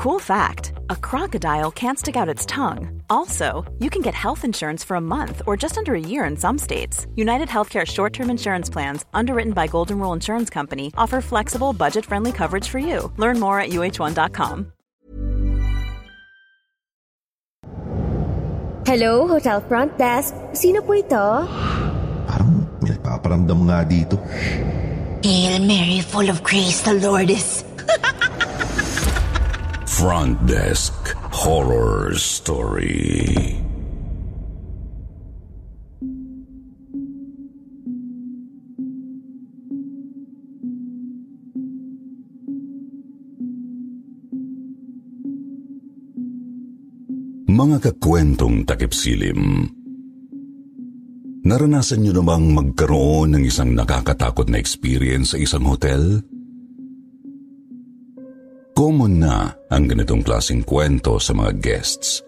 Cool fact a crocodile can't stick out its tongue. Also, you can get health insurance for a month or just under a year in some states. United Healthcare short term insurance plans, underwritten by Golden Rule Insurance Company, offer flexible, budget friendly coverage for you. Learn more at uh1.com. Hello, Hotel Front Desk. Sino po ito? Parang may nagpaparamdam nga dito. Hail Mary, full of grace, the Lord is... Front Desk Horror Story. Mga kakwentong takipsilim. Naranasan niyo namang magkaroon ng isang nakakatakot na experience sa isang hotel? Common na ang ganitong klaseng kwento sa mga guests.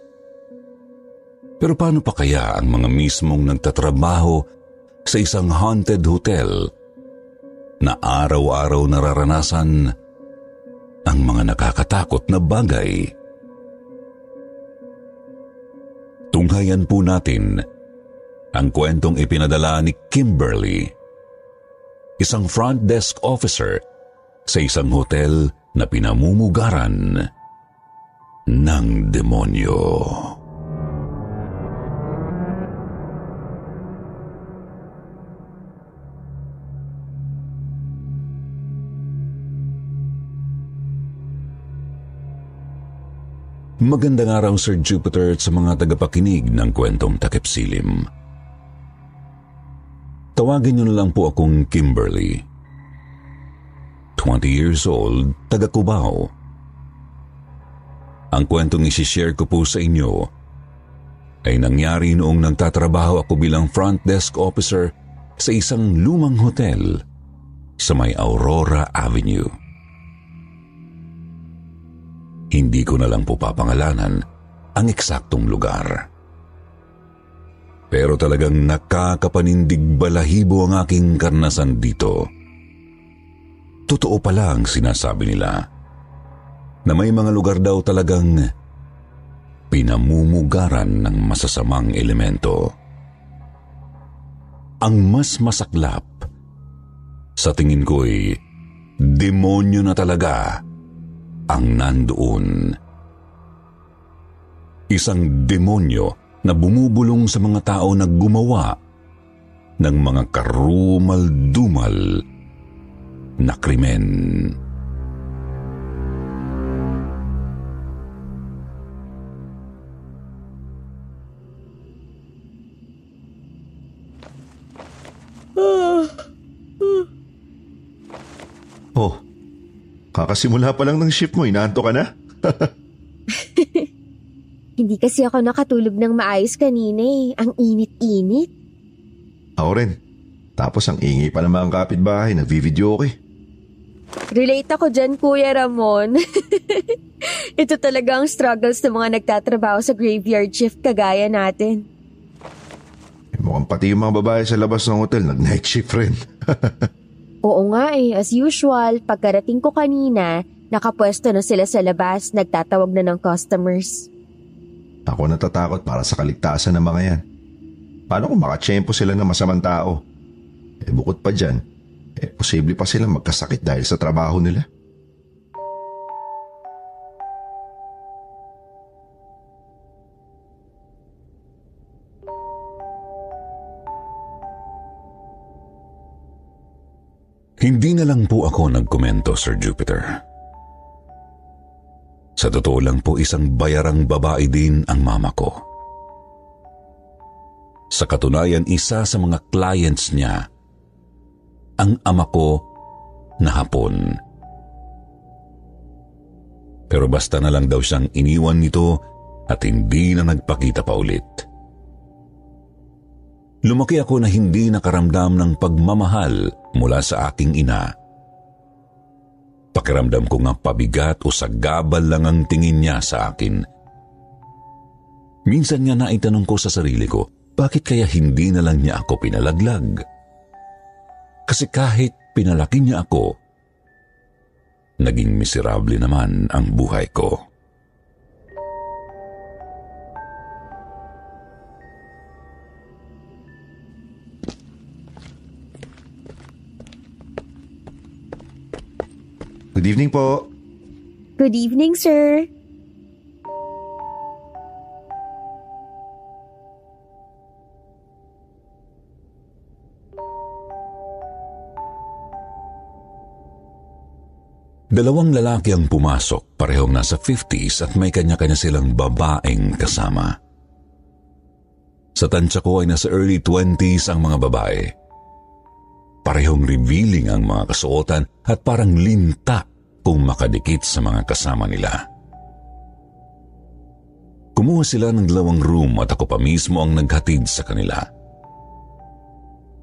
Pero paano pa kaya ang mga mismong nagtatrabaho sa isang haunted hotel na araw-araw nararanasan ang mga nakakatakot na bagay? Tunghayan po natin ang kwentong ipinadala ni Kimberly, isang front desk officer sa isang hotel na pinamumugaran ng demonyo. Magandang araw Sir Jupiter at sa mga tagapakinig ng kwentong takip silim. Tawagin niyo na lang po akong Kimberly. 20 years old, taga Cubao. Ang kwentong isishare ko po sa inyo ay nangyari noong nagtatrabaho ako bilang front desk officer sa isang lumang hotel sa may Aurora Avenue. Hindi ko na lang po papangalanan ang eksaktong lugar. Pero talagang nakakapanindig balahibo ang aking karnasan dito. Totoo pala ang sinasabi nila na may mga lugar daw talagang pinamumugaran ng masasamang elemento. Ang mas masaklap, sa tingin ko'y demonyo na talaga ang nandoon. Isang demonyo na bumubulong sa mga tao na gumawa ng mga karumal-dumal na krimen. Oh, kakasimula pa lang ng shift mo, inaanto ka na? Hindi kasi ako nakatulog ng maayos kanina eh. Ang init-init. Ako rin. Tapos ang ingay pa naman ang kapitbahay, nagvi-video ko eh. Relate ako dyan, Kuya Ramon. Ito talaga ang struggles ng mga nagtatrabaho sa graveyard shift kagaya natin. Eh, mukhang pati yung mga babae sa labas ng hotel, nag-night shift rin. Oo nga eh, as usual, pagkarating ko kanina, nakapwesto na sila sa labas, nagtatawag na ng customers. Ako natatakot para sa kaligtasan ng mga yan. Paano kung makachempo sila ng masamang tao? Eh bukod pa dyan, eh posible pa silang magkasakit dahil sa trabaho nila. Hindi na lang po ako nagkomento, Sir Jupiter. Sa totoo lang po, isang bayarang babae din ang mama ko. Sa katunayan, isa sa mga clients niya, ang ama ko na hapon. Pero basta na lang daw siyang iniwan nito at hindi na nagpakita pa ulit. Lumaki ako na hindi nakaramdam ng pagmamahal mula sa aking ina. Pakiramdam ko nga pabigat o sagabal lang ang tingin niya sa akin. Minsan nga naitanong ko sa sarili ko, bakit kaya hindi na lang niya ako pinalaglag? kasi kahit pinalaki niya ako, naging miserable naman ang buhay ko. Good evening po. Good evening, sir. Dalawang lalaki ang pumasok, parehong nasa 50s at may kanya-kanya silang babaeng kasama. Sa tansya ko ay nasa early 20s ang mga babae. Parehong revealing ang mga kasuotan at parang linta kung makadikit sa mga kasama nila. Kumuha sila ng dalawang room at ako pa mismo ang naghatid sa kanila.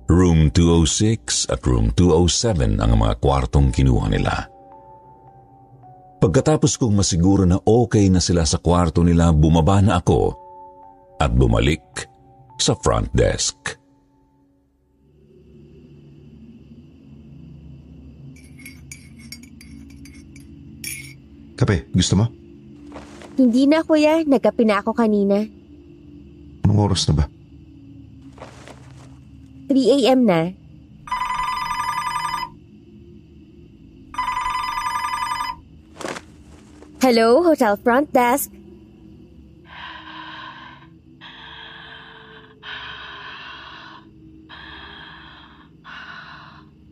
Room 206 at room 207 ang mga kwartong kinuha nila. Pagkatapos kong masiguro na okay na sila sa kwarto nila, bumaba na ako at bumalik sa front desk. Kape, gusto mo? Hindi na, kuya. Nagkape na ako kanina. Anong oras na ba? 3 a.m. na. Hello, hotel front desk.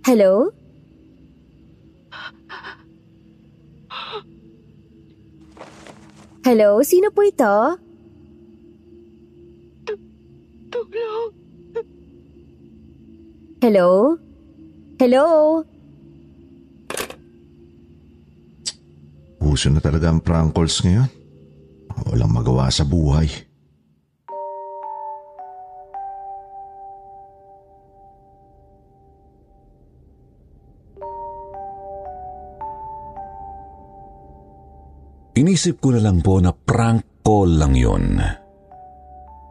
Hello? Hello, sino po ito? Tulong. Hello? Hello? Uso na talaga ang prank calls ngayon. Walang magawa sa buhay. Inisip ko na lang po na prank call lang yun.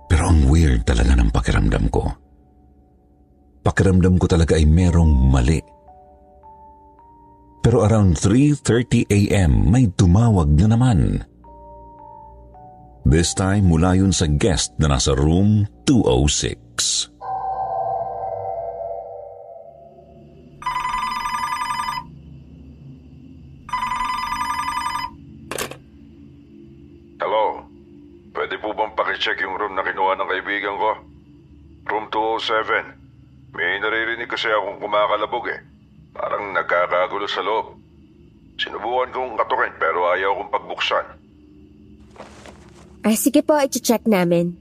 Pero ang weird talaga ng pakiramdam ko. Pakiramdam ko talaga ay merong mali. Pero around 3.30 a.m. may tumawag na naman. This time mula yun sa guest na nasa room 206. Hello? Pwede po bang pakicheck yung room na kinuha ng kaibigan ko? Room 207. May naririnig kasi akong kumakalabog eh. Parang nagkakagulo sa loob. Sinubukan kong katukin pero ayaw kong pagbuksan. Ah, sige po, iti-check namin.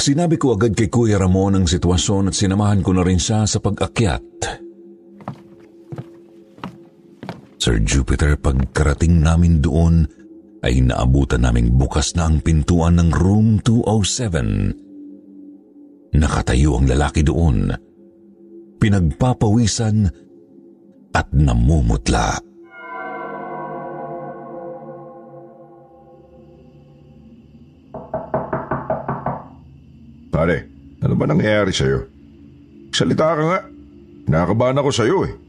Sinabi ko agad kay Kuya Ramon ang sitwasyon at sinamahan ko na rin siya sa pag-akyat. Sir Jupiter, pagkarating namin doon, ay naabutan naming bukas na ang pintuan ng room 207. Nakatayo ang lalaki doon. Pinagpapawisan at namumutla. Pare, ano ba nangyayari sa'yo? Salita ka nga. Nakakabahan ako sa'yo eh.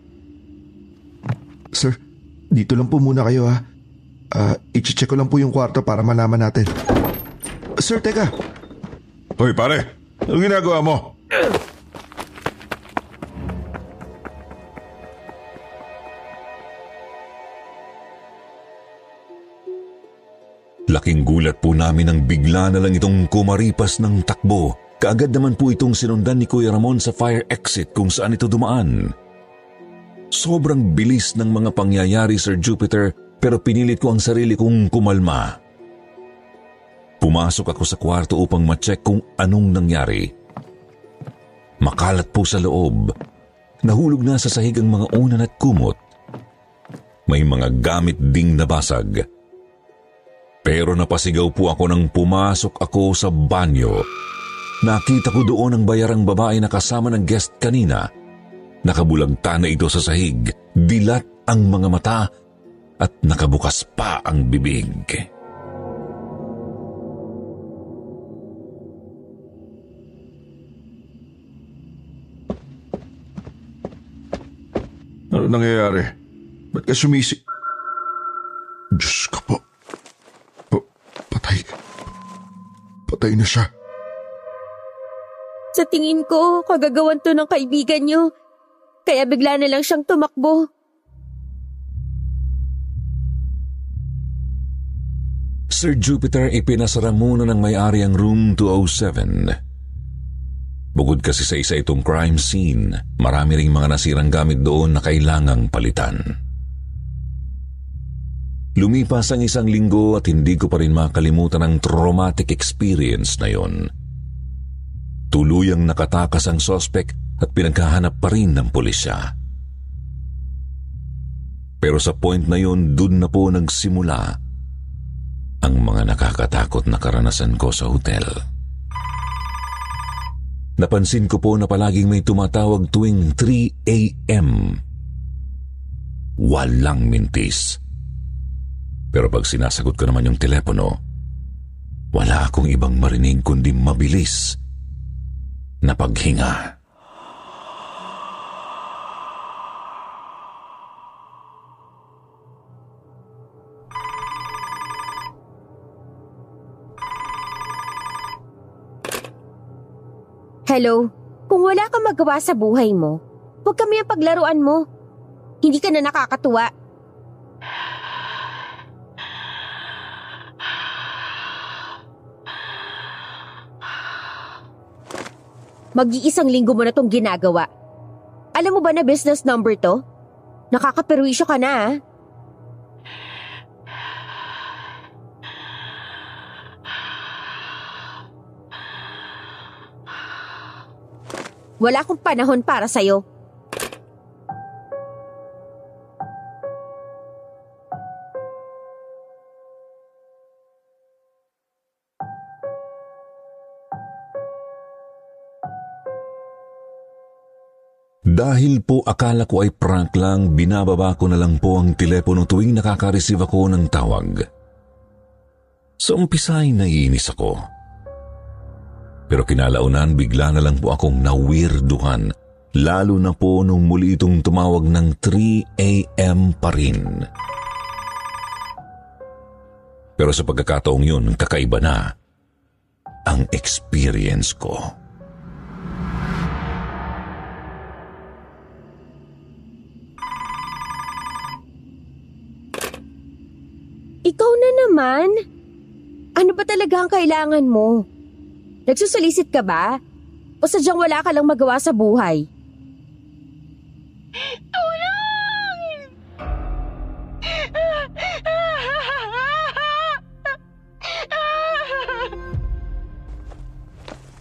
Dito lang po muna kayo ha. Ah, i-check ko lang po yung kwarto para malaman natin. Sir, teka. Hoy pare, ano ginagawa mo? Laking gulat po namin nang bigla na lang itong kumaripas ng takbo. Kaagad naman po itong sinundan ni Kuya Ramon sa fire exit kung saan ito dumaan. Sobrang bilis ng mga pangyayari, Sir Jupiter, pero pinilit ko ang sarili kong kumalma. Pumasok ako sa kwarto upang ma-check kung anong nangyari. Makalat po sa loob. Nahulog na sa sahig ang mga unan at kumot. May mga gamit ding nabasag. Pero napasigaw po ako nang pumasok ako sa banyo. Nakita ko doon ang bayarang babae na kasama ng guest kanina. Nakabulagta na ito sa sahig, dilat ang mga mata at nakabukas pa ang bibig. Ano nangyayari? Ba't ka sumisi... Diyos ko po. patay na siya. Sa tingin ko, kagagawan to ng kaibigan niyo. Kaya bigla na lang siyang tumakbo. Sir Jupiter ipinasara muna ng may-ari ang room 207. Bukod kasi sa isa itong crime scene, marami ring mga nasirang gamit doon na kailangang palitan. Lumipas ang isang linggo at hindi ko pa rin makalimutan ang traumatic experience na yon. Tuluyang nakatakas ang sospek at pinaghahanap pa rin ng pulisya. Pero sa point na yon, dun na po nagsimula ang mga nakakatakot na karanasan ko sa hotel. Napansin ko po na palaging may tumatawag tuwing 3 a.m. Walang mintis. Pero pag sinasagot ko naman yung telepono, wala akong ibang marinig kundi mabilis na paghinga. Hello? Kung wala kang magawa sa buhay mo, huwag kami ang paglaruan mo. Hindi ka na nakakatuwa. Mag-iisang linggo mo na tong ginagawa. Alam mo ba na business number to? Nakakaperwisyo ka na ah. Wala akong panahon para sa'yo. Dahil po akala ko ay prank lang, binababa ko na lang po ang telepono tuwing nakaka-receive ako ng tawag. Sa umpisa ay naiinis ako. Pero kinalaunan bigla na lang po akong nawirduhan, lalo na po nung muli itong tumawag ng 3 a.m. pa rin. Pero sa pagkakataong yun, kakaiba na ang experience ko. Ikaw na naman? Ano ba talaga ang kailangan mo? Nagsusulisit ka ba? O sadyang wala ka lang magawa sa buhay?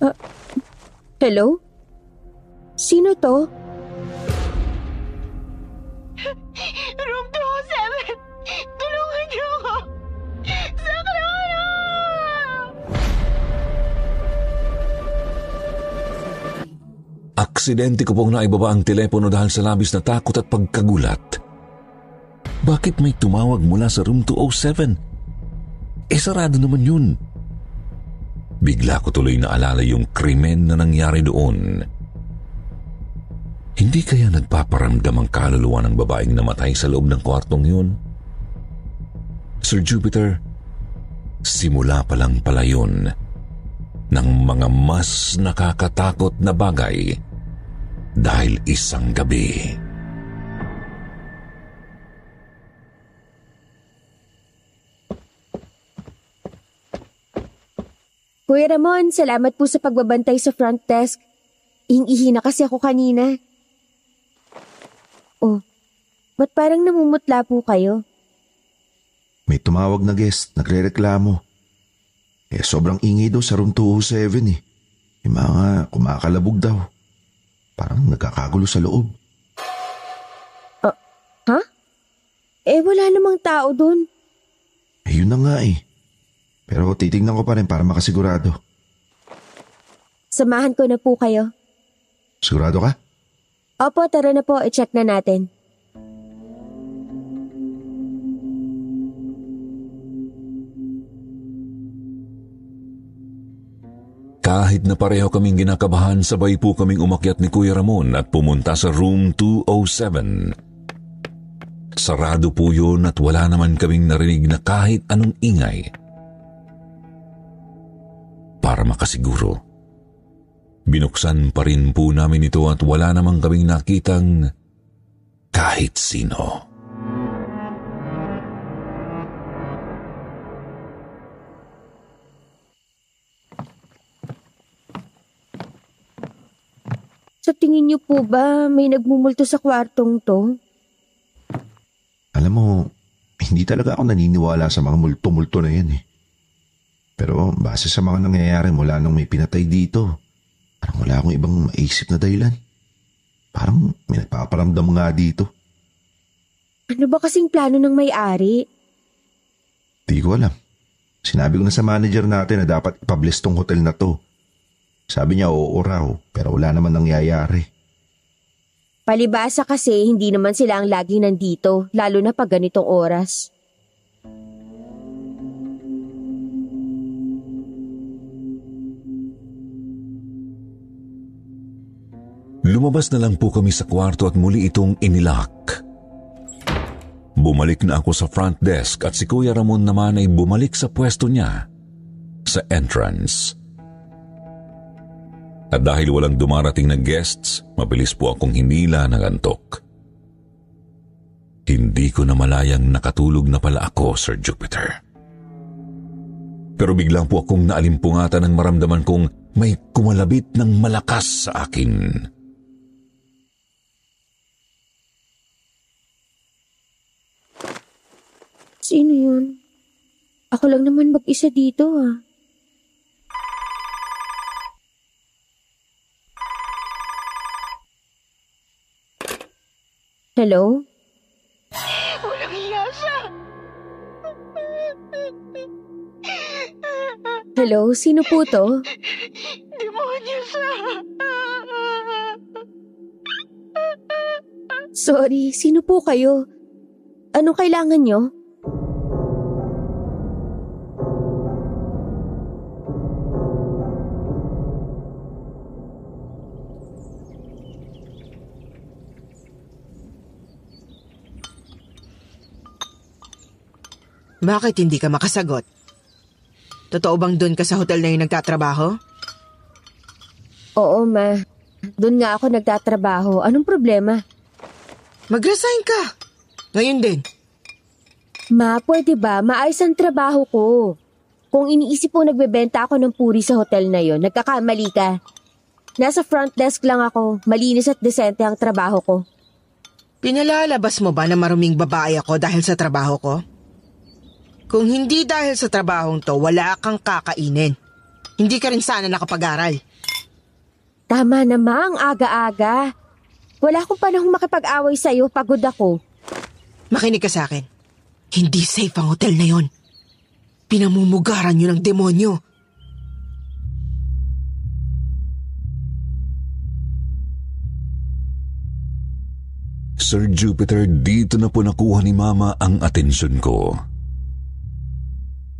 Ah, hello? Sino to? Room Aksidente ko pong naibaba ang telepono dahil sa labis na takot at pagkagulat. Bakit may tumawag mula sa room 207? Eh sarado naman yun. Bigla ko tuloy na alala yung krimen na nangyari doon. Hindi kaya nagpaparamdam ang kaluluwa ng babaeng namatay sa loob ng kwartong yun? Sir Jupiter, simula pa lang pala yun ng mga mas nakakatakot na bagay dahil isang gabi. Kuya Ramon, salamat po sa pagbabantay sa front desk. Ihing-ihi na kasi ako kanina. Oh, ba't parang namumutla po kayo? May tumawag na guest, nagre-reklamo. Eh, sobrang ingay daw sa room 207 eh. Yung mga kumakalabog daw. Parang nagkakagulo sa loob. Ha? Eh, wala namang tao doon. Eh, yun na nga eh. Pero titignan ko pa rin para makasigurado. Samahan ko na po kayo. Sigurado ka? Opo, tara na po, i-check na natin. Kahit na pareho kaming ginakabahan, sabay po kaming umakyat ni Kuya Ramon at pumunta sa room 207. Sarado po yun at wala naman kaming narinig na kahit anong ingay. para makasiguro. Binuksan pa rin po namin ito at wala namang kaming nakitang kahit sino. Sa tingin niyo po ba may nagmumulto sa kwartong to? Alam mo, hindi talaga ako naniniwala sa mga multo-multo na yan eh. Pero base sa mga nangyayari mula nung may pinatay dito, parang wala akong ibang maisip na dahilan. Parang may nagpaparamdam nga dito. Ano ba kasing plano ng may-ari? Di ko alam. Sinabi ko na sa manager natin na dapat ipabless tong hotel na to. Sabi niya oo raw, pero wala naman nangyayari. Palibasa kasi hindi naman sila ang laging nandito, lalo na pag ganitong oras. Lumabas na lang po kami sa kwarto at muli itong inilak. Bumalik na ako sa front desk at si Kuya Ramon naman ay bumalik sa pwesto niya sa entrance. At dahil walang dumarating na guests, mabilis po akong hinila ng antok. Hindi ko na malayang nakatulog na pala ako, Sir Jupiter. Pero biglang po akong naalimpungatan ng maramdaman kong may kumalabit ng malakas sa akin. Sino yun? Ako lang naman mag-isa dito ah. Hello? Walang iya siya. Hello? Sino po to? Demonyo siya. Sorry, sino po kayo? Anong kailangan nyo? Bakit hindi ka makasagot? Totoo bang doon ka sa hotel na yung nagtatrabaho? Oo, ma. Doon nga ako nagtatrabaho. Anong problema? Mag-resign ka. Ngayon din. Ma, pwede ba? Maayos ang trabaho ko. Kung iniisip mo nagbebenta ako ng puri sa hotel na yon, nagkakamali ka. Nasa front desk lang ako. Malinis at desente ang trabaho ko. Pinalalabas mo ba na maruming babae ako dahil sa trabaho ko? Kung hindi dahil sa trabahong to, wala kang kakainin. Hindi ka rin sana nakapag-aral. Tama na ma, ang aga-aga. Wala akong panahong makipag-away sa'yo, pagod ako. Makinig ka sa akin. Hindi safe ang hotel na yon. Pinamumugaran yun ng demonyo. Sir Jupiter, dito na po nakuha ni Mama ang atensyon ko.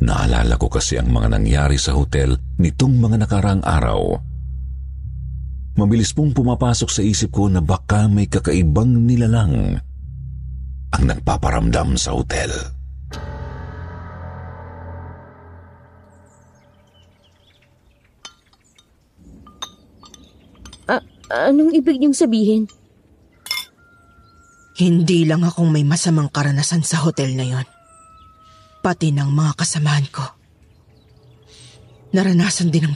Naalala ko kasi ang mga nangyari sa hotel nitong mga nakarang araw. Mabilis pong pumapasok sa isip ko na baka may kakaibang nilalang ang nagpaparamdam sa hotel. Anong ibig niyong sabihin? Hindi lang akong may masamang karanasan sa hotel na yon. Pati ng mga kasamahan ko. Naranasan din ang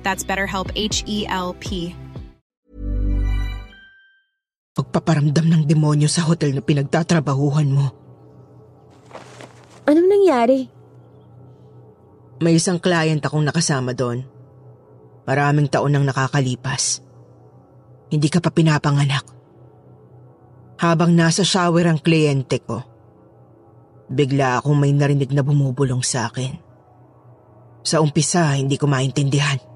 That's BetterHelp H E L P. Pagpaparamdam ng demonyo sa hotel na pinagtatrabahuhan mo. Anong nangyari? May isang client akong nakasama doon. Maraming taon nang nakakalipas. Hindi ka pa pinapanganak. Habang nasa shower ang kliyente ko, bigla akong may narinig na bumubulong sa akin. Sa umpisa, hindi ko maintindihan.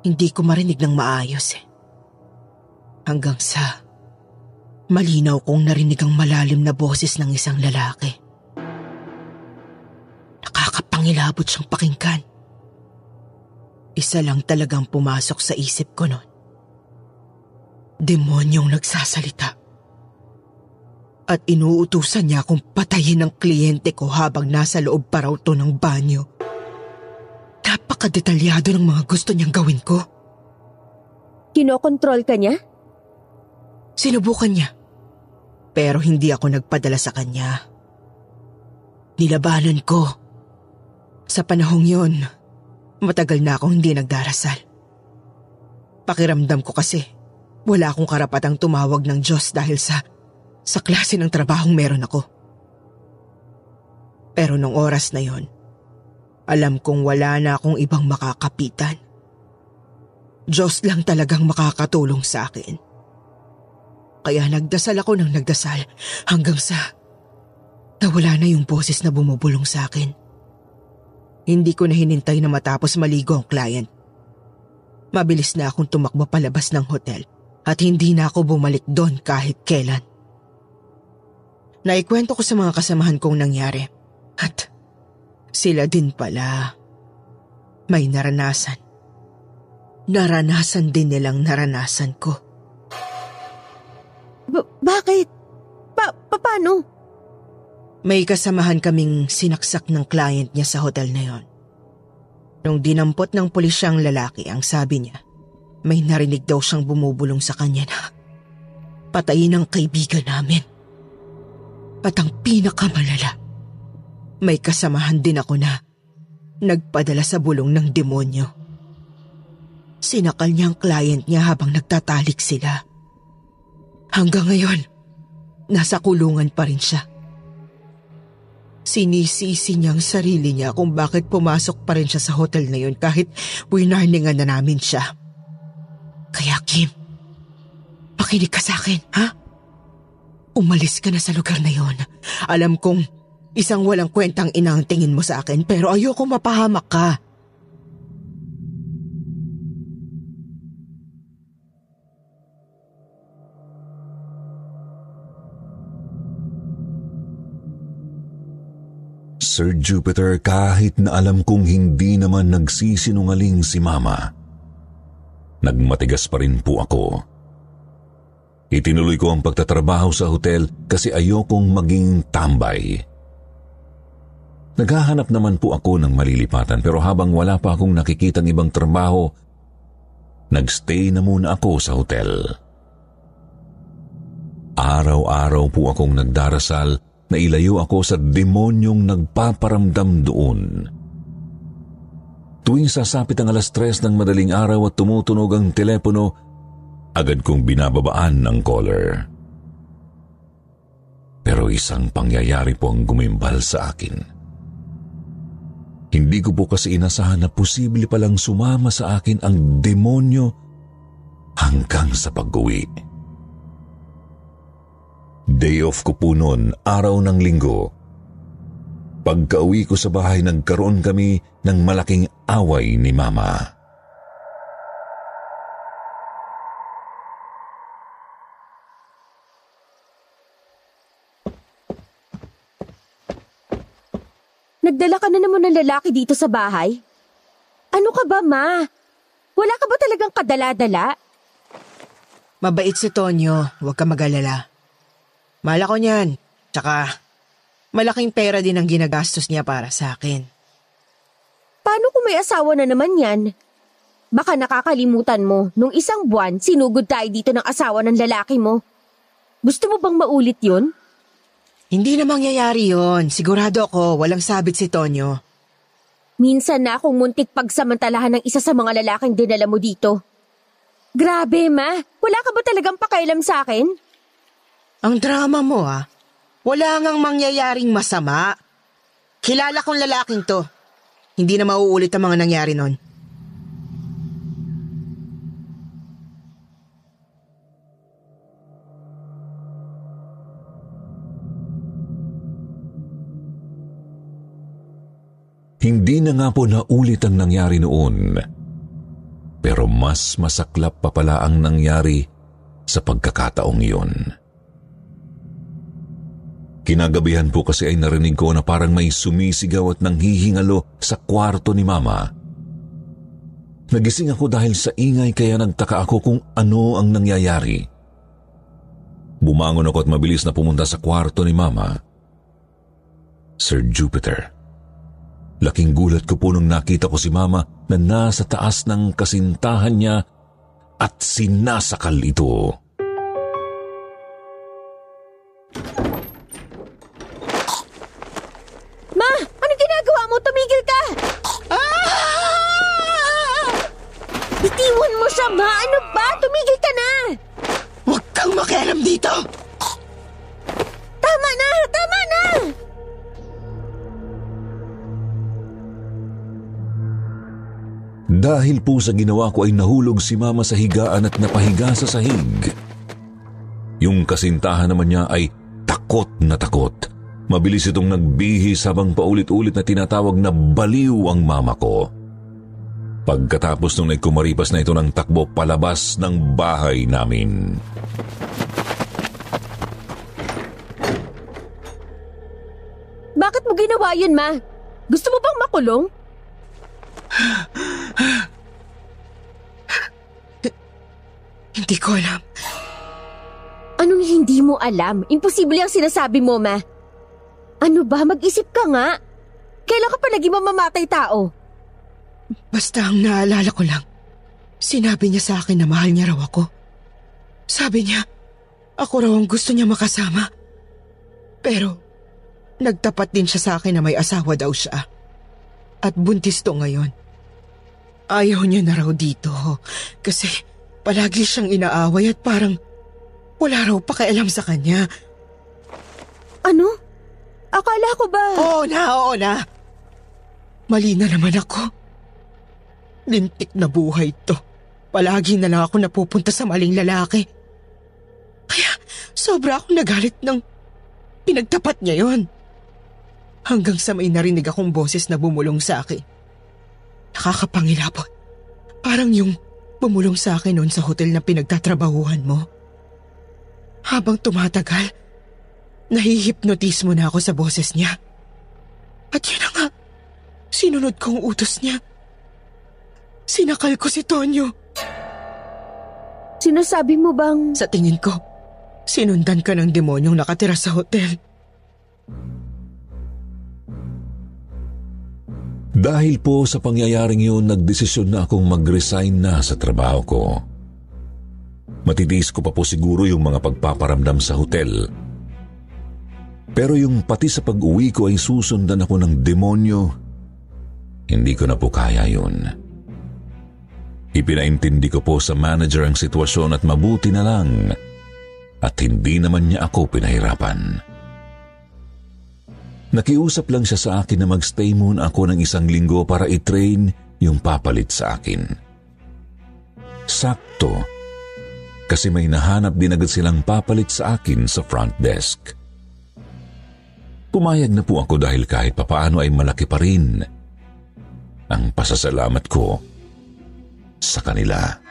Hindi ko marinig ng maayos eh. Hanggang sa malinaw kong narinig ang malalim na boses ng isang lalaki. Nakakapangilabot siyang pakinggan. Isa lang talagang pumasok sa isip ko noon. Demonyong nagsasalita. At inuutusan niya akong patayin ang kliyente ko habang nasa loob pa raw to ng banyo. Napakadetalyado ng mga gusto niyang gawin ko. Kinokontrol ka niya? Sinubukan niya. Pero hindi ako nagpadala sa kanya. Nilabanan ko. Sa panahong yon, matagal na akong hindi nagdarasal. Pakiramdam ko kasi, wala akong karapatang tumawag ng Diyos dahil sa, sa klase ng trabahong meron ako. Pero nung oras na yon, alam kong wala na akong ibang makakapitan. Diyos lang talagang makakatulong sa akin. Kaya nagdasal ako ng nagdasal hanggang sa nawala na yung boses na bumubulong sa akin. Hindi ko na hinintay na matapos maligo ang client. Mabilis na akong tumakbo palabas ng hotel at hindi na ako bumalik doon kahit kailan. Naikwento ko sa mga kasamahan kong nangyari at sila din pala may naranasan. Naranasan din nilang naranasan ko. Ba- bakit? Pa- pa- paano? May kasamahan kaming sinaksak ng client niya sa hotel na yon. Nung dinampot ng pulisyang lalaki ang sabi niya, may narinig daw siyang bumubulong sa kanya na patayin ang kaibigan namin. At ang pinakamalala, may kasamahan din ako na nagpadala sa bulong ng demonyo. Sinakal niya ang client niya habang nagtatalik sila. Hanggang ngayon, nasa kulungan pa rin siya. Sinisisi niya ang sarili niya kung bakit pumasok pa rin siya sa hotel na yun kahit winarningan na namin siya. Kaya Kim, makinig ka sa akin, ha? Umalis ka na sa lugar na yon. Alam kong isang walang kwentang ina ang tingin mo sa akin pero ayoko mapahamak ka. Sir Jupiter, kahit na alam kong hindi naman nagsisinungaling si Mama, nagmatigas pa rin po ako. Itinuloy ko ang pagtatrabaho sa hotel kasi ayokong maging tambay. Naghahanap naman po ako ng malilipatan pero habang wala pa akong nakikitang ibang trabaho, nagstay na muna ako sa hotel. Araw-araw po akong nagdarasal na ilayo ako sa demonyong nagpaparamdam doon. Tuwing sasapit ang alas tres ng madaling araw at tumutunog ang telepono, agad kong binababaan ang caller. Pero isang pangyayari po ang gumimbal sa akin. Hindi ko po kasi inasahan na posible palang sumama sa akin ang demonyo hanggang sa pag-uwi. Day off ko po noon, araw ng linggo. Pagka-uwi ko sa bahay, nagkaroon kami ng malaking away ni Mama. Nagdala ka na naman ng lalaki dito sa bahay? Ano ka ba, ma? Wala ka ba talagang kadala-dala? Mabait si Tonyo, huwag ka mag-alala. Mala ko niyan, tsaka malaking pera din ang ginagastos niya para sa akin. Paano kung may asawa na naman yan? Baka nakakalimutan mo, nung isang buwan, sinugod tayo dito ng asawa ng lalaki mo. Gusto mo bang maulit yun? Hindi na mangyayari yon. Sigurado ako, walang sabit si Tonyo. Minsan na akong muntik pagsamantalahan ng isa sa mga lalaking dinala mo dito. Grabe, ma. Wala ka ba talagang pakailam sa akin? Ang drama mo, ah. Wala ngang mangyayaring masama. Kilala kong lalaking to. Hindi na mauulit ang mga nangyari nun. Hindi na nga po naulit ang nangyari noon. Pero mas masaklap pa pala ang nangyari sa pagkakataong iyon. Kinagabihan po kasi ay narinig ko na parang may sumisigaw at nanghihingalo sa kwarto ni Mama. Nagising ako dahil sa ingay kaya nagtaka ako kung ano ang nangyayari. Bumangon ako at mabilis na pumunta sa kwarto ni Mama. Sir Jupiter. Laking gulat ko po nung nakita ko si Mama na nasa taas ng kasintahan niya at sinasakal ito. Ma! Ano ginagawa mo? Tumigil ka! Bitiwan mo siya, ma! Ano ba? Tumigil ka na! Huwag kang makialam dito! Tama na! Tama na! Dahil po sa ginawa ko ay nahulog si Mama sa higaan at napahiga sa sahig. Yung kasintahan naman niya ay takot na takot. Mabilis itong nagbihis habang paulit-ulit na tinatawag na baliw ang mama ko. Pagkatapos nung nagkumaripas na ito ng takbo palabas ng bahay namin. Bakit mo ginawa yun, ma? Gusto mo bang makulong? Hindi ko alam. Anong hindi mo alam? Imposible ang sinasabi mo, ma. Ano ba? Mag-isip ka nga. Kailan ka pa naging mamamatay tao? Basta ang naalala ko lang, sinabi niya sa akin na mahal niya raw ako. Sabi niya, ako raw ang gusto niya makasama. Pero, nagtapat din siya sa akin na may asawa daw siya. At buntis to ngayon. Ayaw niya na raw dito kasi palagi siyang inaaway at parang wala raw pakialam sa kanya. Ano? Akala ko ba... Oo na, oo na. Mali na naman ako. Lintik na buhay to. Palagi na lang ako napupunta sa maling lalaki. Kaya sobra akong nagalit ng pinagtapat niya yon. Hanggang sa may narinig akong boses na bumulong sa akin. Nakakapangilabot. Parang yung bumulong sa akin noon sa hotel na pinagtatrabahuhan mo. Habang tumatagal, nahihipnotismo na ako sa boses niya. At yun na nga, sinunod ko ang utos niya. Sinakal ko si Tonyo. Sinasabi mo bang... Sa tingin ko, sinundan ka ng demonyong nakatira sa hotel. Dahil po sa pangyayaring yun, nagdesisyon na akong mag-resign na sa trabaho ko. Matitiis ko pa po siguro yung mga pagpaparamdam sa hotel. Pero yung pati sa pag-uwi ko ay susundan ako ng demonyo, hindi ko na po kaya yun. Ipinaintindi ko po sa manager ang sitwasyon at mabuti na lang at hindi naman niya ako pinahirapan. Nakiusap lang siya sa akin na magstay muna ako ng isang linggo para i-train yung papalit sa akin. Sakto, kasi may nahanap din agad silang papalit sa akin sa front desk. Pumayag na po ako dahil kahit papaano ay malaki pa rin ang pasasalamat ko sa kanila.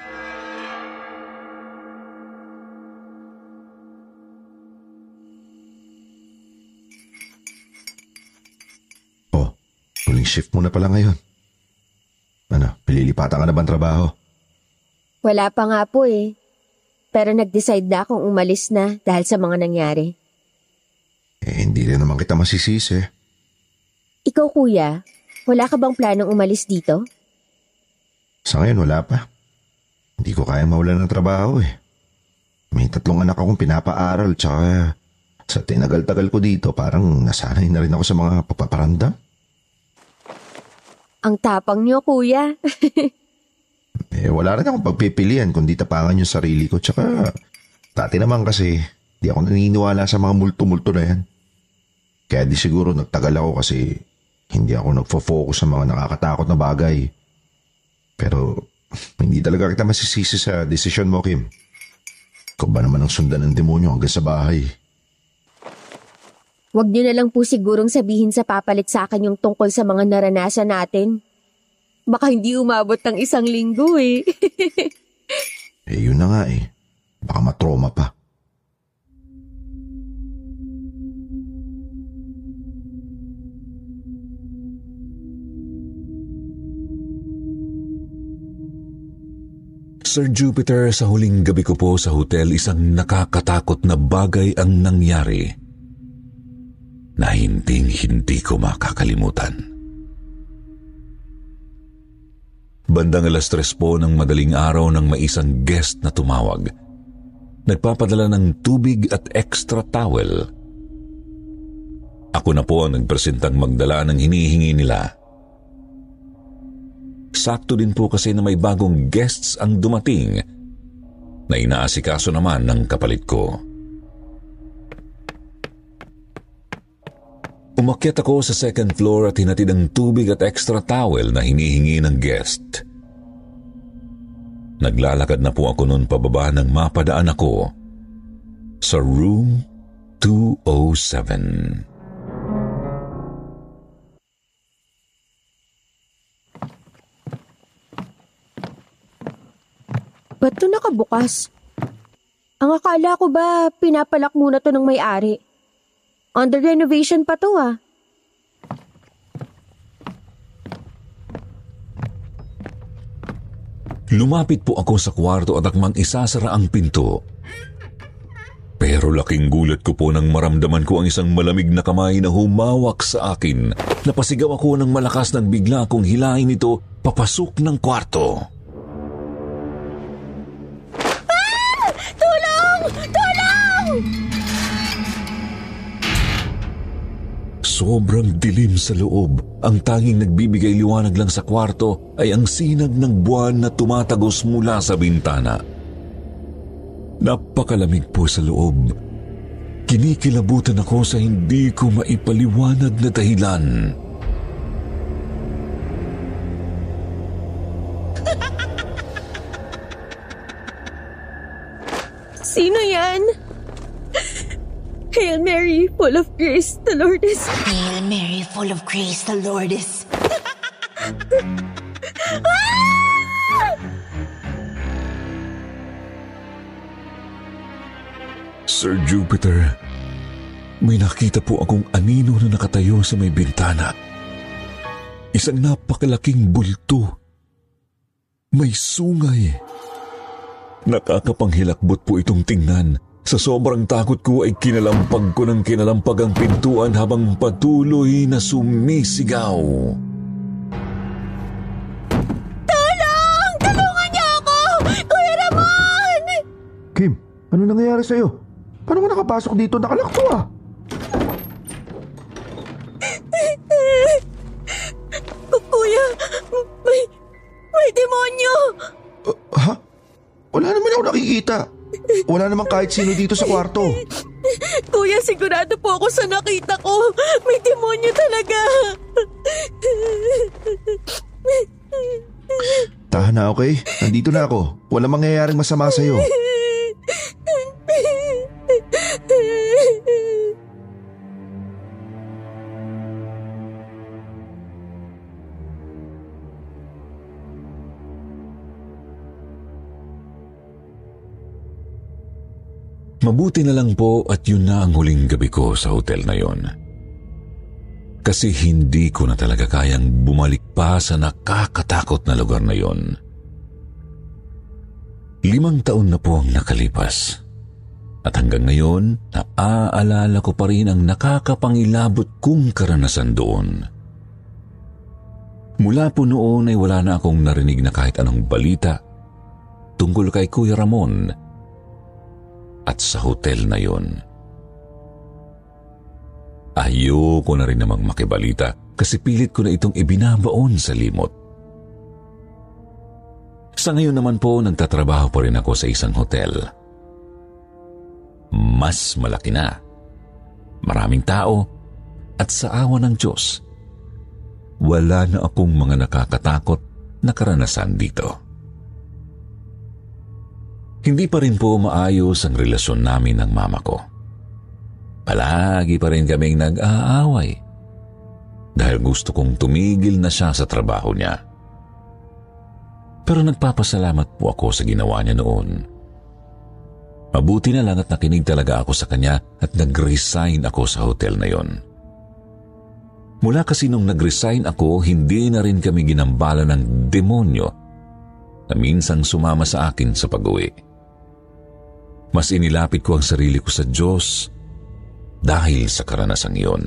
Huling shift mo na pala ngayon. Ano, pililipatan ka na bang trabaho? Wala pa nga po eh. Pero nag-decide na akong umalis na dahil sa mga nangyari. Eh, hindi rin naman kita masisisi. Ikaw kuya, wala ka bang planong umalis dito? Sa ngayon, wala pa. Hindi ko kaya mawala ng trabaho eh. May tatlong anak akong pinapaaral tsaka sa tinagal-tagal ko dito parang nasanay na rin ako sa mga papaparandam. Ang tapang niyo kuya. Eh, wala rin akong pagpipilian kundi tapangan yung sarili ko. Tsaka, dati naman kasi, di ako naniniwala sa mga multo-multo na yan. Kaya di siguro nagtagal ako kasi hindi ako nagfo-focus sa mga nakakatakot na bagay. Pero, hindi talaga kita masisisi sa desisyon mo, Kim. Ikaw ba naman ang sundan ng demonyo hanggang sa bahay? Huwag niyo na lang po sigurong sabihin sa papalit sa akin yung tungkol sa mga naranasan natin. Baka hindi umabot ng isang linggo eh. Eh, yun na nga eh. Baka matroma pa. Sir Jupiter, sa huling gabi ko po sa hotel, isang nakakatakot na bagay ang nangyari na hinding-hindi ko makakalimutan. Bandang alas tres po ng madaling araw ng may isang guest na tumawag. Nagpapadala ng tubig at extra towel. Ako na po ang nagpresentang magdala ng hinihingi nila. Sakto din po kasi na may bagong guests ang dumating na inaasikaso naman ng kapalit ko. Umakyat ako sa second floor at hinatid ang tubig at extra towel na hinihingi ng guest. Naglalakad na po ako noon pababa nang mapadaan ako sa room 207. Ba't to nakabukas? Ang akala ko ba pinapalak muna to ng may-ari? Under renovation pa to ah. Lumapit po ako sa kwarto at akmang isasara ang pinto. Pero laking gulat ko po nang maramdaman ko ang isang malamig na kamay na humawak sa akin. Napasigaw ako ng malakas nang bigla kong hilahin ito papasok ng kwarto. Ah! Tulong! Tulong! Sobrang dilim sa loob. Ang tanging nagbibigay liwanag lang sa kwarto ay ang sinag ng buwan na tumatagos mula sa bintana. Napakalamig po sa loob. Kinikilabutan ako sa hindi ko maipaliwanag na dahilan. Sino yan? Hail Mary, full of grace, the Lord is... Hail Mary, full of grace, the Lord is... Sir Jupiter, may nakita po akong anino na nakatayo sa may bintana. Isang napakalaking bulto. May sungay. Nakakapanghilakbot po itong tingnan. Sa sobrang takot ko ay kinalampag ko ng kinalampag ang pintuan habang patuloy na sumisigaw. Tulong! Tulungan niyo ako! Kuya Ramon! Kim, ano nangyayari sa'yo? Paano ka nakapasok dito? Nakalakto ah. Kuya, may, may demonyo! Uh, ha? Wala naman ako nakikita. Wala naman kahit sino dito sa kwarto. Kuya, sigurado po ako sa nakita ko. May demonyo talaga. Tahan na, okay? Nandito na ako. Walang mangyayaring masama sa'yo. Mabuti na lang po at yun na ang huling gabi ko sa hotel na yon. Kasi hindi ko na talaga kayang bumalik pa sa nakakatakot na lugar na yon. Limang taon na po ang nakalipas. At hanggang ngayon, naaalala ko pa rin ang nakakapangilabot kong karanasan doon. Mula po noon ay wala na akong narinig na kahit anong balita tungkol kay Kuya Ramon at sa hotel na yon. Ayoko na rin namang makibalita kasi pilit ko na itong ibinabaon sa limot. Sa ngayon naman po, nagtatrabaho pa rin ako sa isang hotel. Mas malaki na. Maraming tao at sa awa ng Diyos, wala na akong mga nakakatakot na karanasan dito. Hindi pa rin po maayos ang relasyon namin ng mama ko. Palagi pa rin kaming nag-aaway dahil gusto kong tumigil na siya sa trabaho niya. Pero nagpapasalamat po ako sa ginawa niya noon. Mabuti na lang at nakinig talaga ako sa kanya at nag-resign ako sa hotel na yon. Mula kasi nung nag-resign ako, hindi na rin kami ginambala ng demonyo na minsang sumama sa akin sa pag-uwi. Mas inilapit ko ang sarili ko sa Diyos dahil sa karanasang iyon.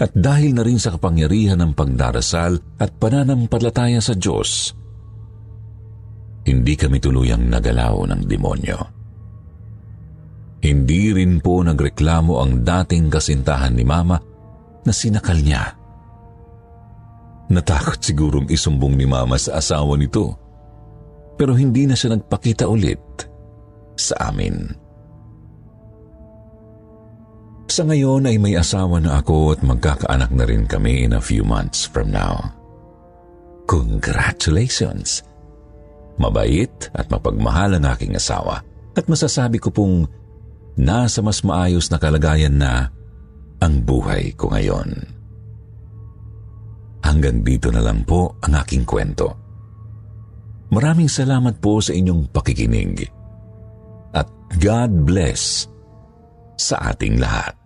At dahil na rin sa kapangyarihan ng pagdarasal at pananampalataya sa Diyos, hindi kami tuluyang nagalaw ng demonyo. Hindi rin po nagreklamo ang dating kasintahan ni Mama na sinakal niya. Natakot sigurong isumbong ni Mama sa asawa nito, pero hindi na siya nagpakita ulit sa amin. Sa ngayon ay may asawa na ako at magkakaanak na rin kami in a few months from now. Congratulations! Mabait at mapagmahal ang aking asawa at masasabi ko pong nasa mas maayos na kalagayan na ang buhay ko ngayon. Hanggang dito na lang po ang aking kwento. Maraming salamat po sa inyong pakikinig. God bless sa ating lahat.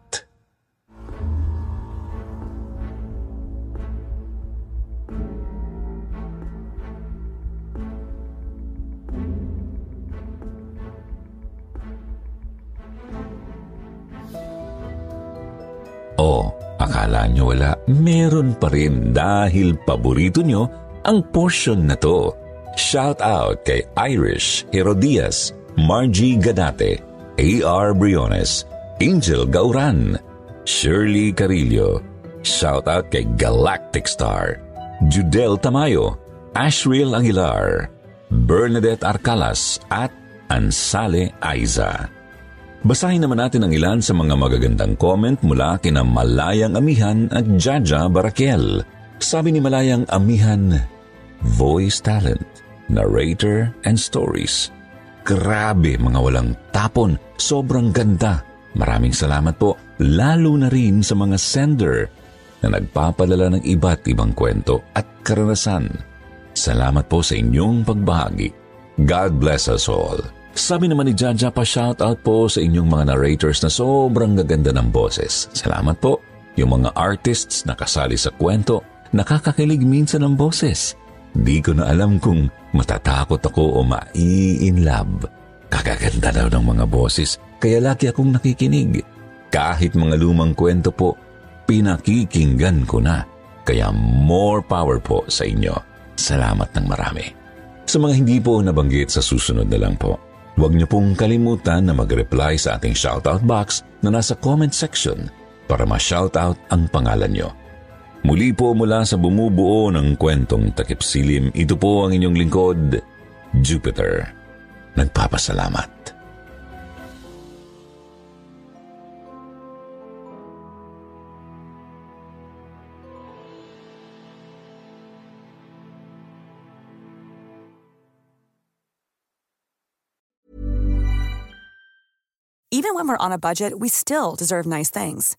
Oh, akala nyo wala? Meron pa rin dahil paborito nyo ang portion na to. Shout out kay Irish Herodias Margie Gadate, A.R. Briones, Angel Gauran, Shirley Carillo, shout out kay Galactic Star, Judel Tamayo, Ashriel Aguilar, Bernadette Arcalas at Ansale Aiza. Basahin naman natin ang ilan sa mga magagandang comment mula kina Malayang Amihan at Jaja Barakel. Sabi ni Malayang Amihan, Voice Talent, Narrator and Stories Grabe mga walang tapon, sobrang ganda. Maraming salamat po, lalo na rin sa mga sender na nagpapalala ng iba't ibang kwento at karanasan. Salamat po sa inyong pagbahagi. God bless us all. Sabi naman ni Jaja pa shoutout po sa inyong mga narrators na sobrang gaganda ng boses. Salamat po. Yung mga artists na kasali sa kwento, nakakakilig minsan ng boses. Di ko na alam kung matatakot ako o mai-in love. Kakaganda daw ng mga boses, kaya laki akong nakikinig. Kahit mga lumang kwento po, pinakikinggan ko na. Kaya more power po sa inyo. Salamat ng marami. Sa mga hindi po nabanggit sa susunod na lang po, huwag niyo pong kalimutan na mag-reply sa ating shoutout box na nasa comment section para ma-shoutout ang pangalan niyo. Muli po mula sa bumubuo ng kwentong takip silim, ito po ang inyong lingkod, Jupiter. Nagpapasalamat. Even when we're on a budget, we still deserve nice things.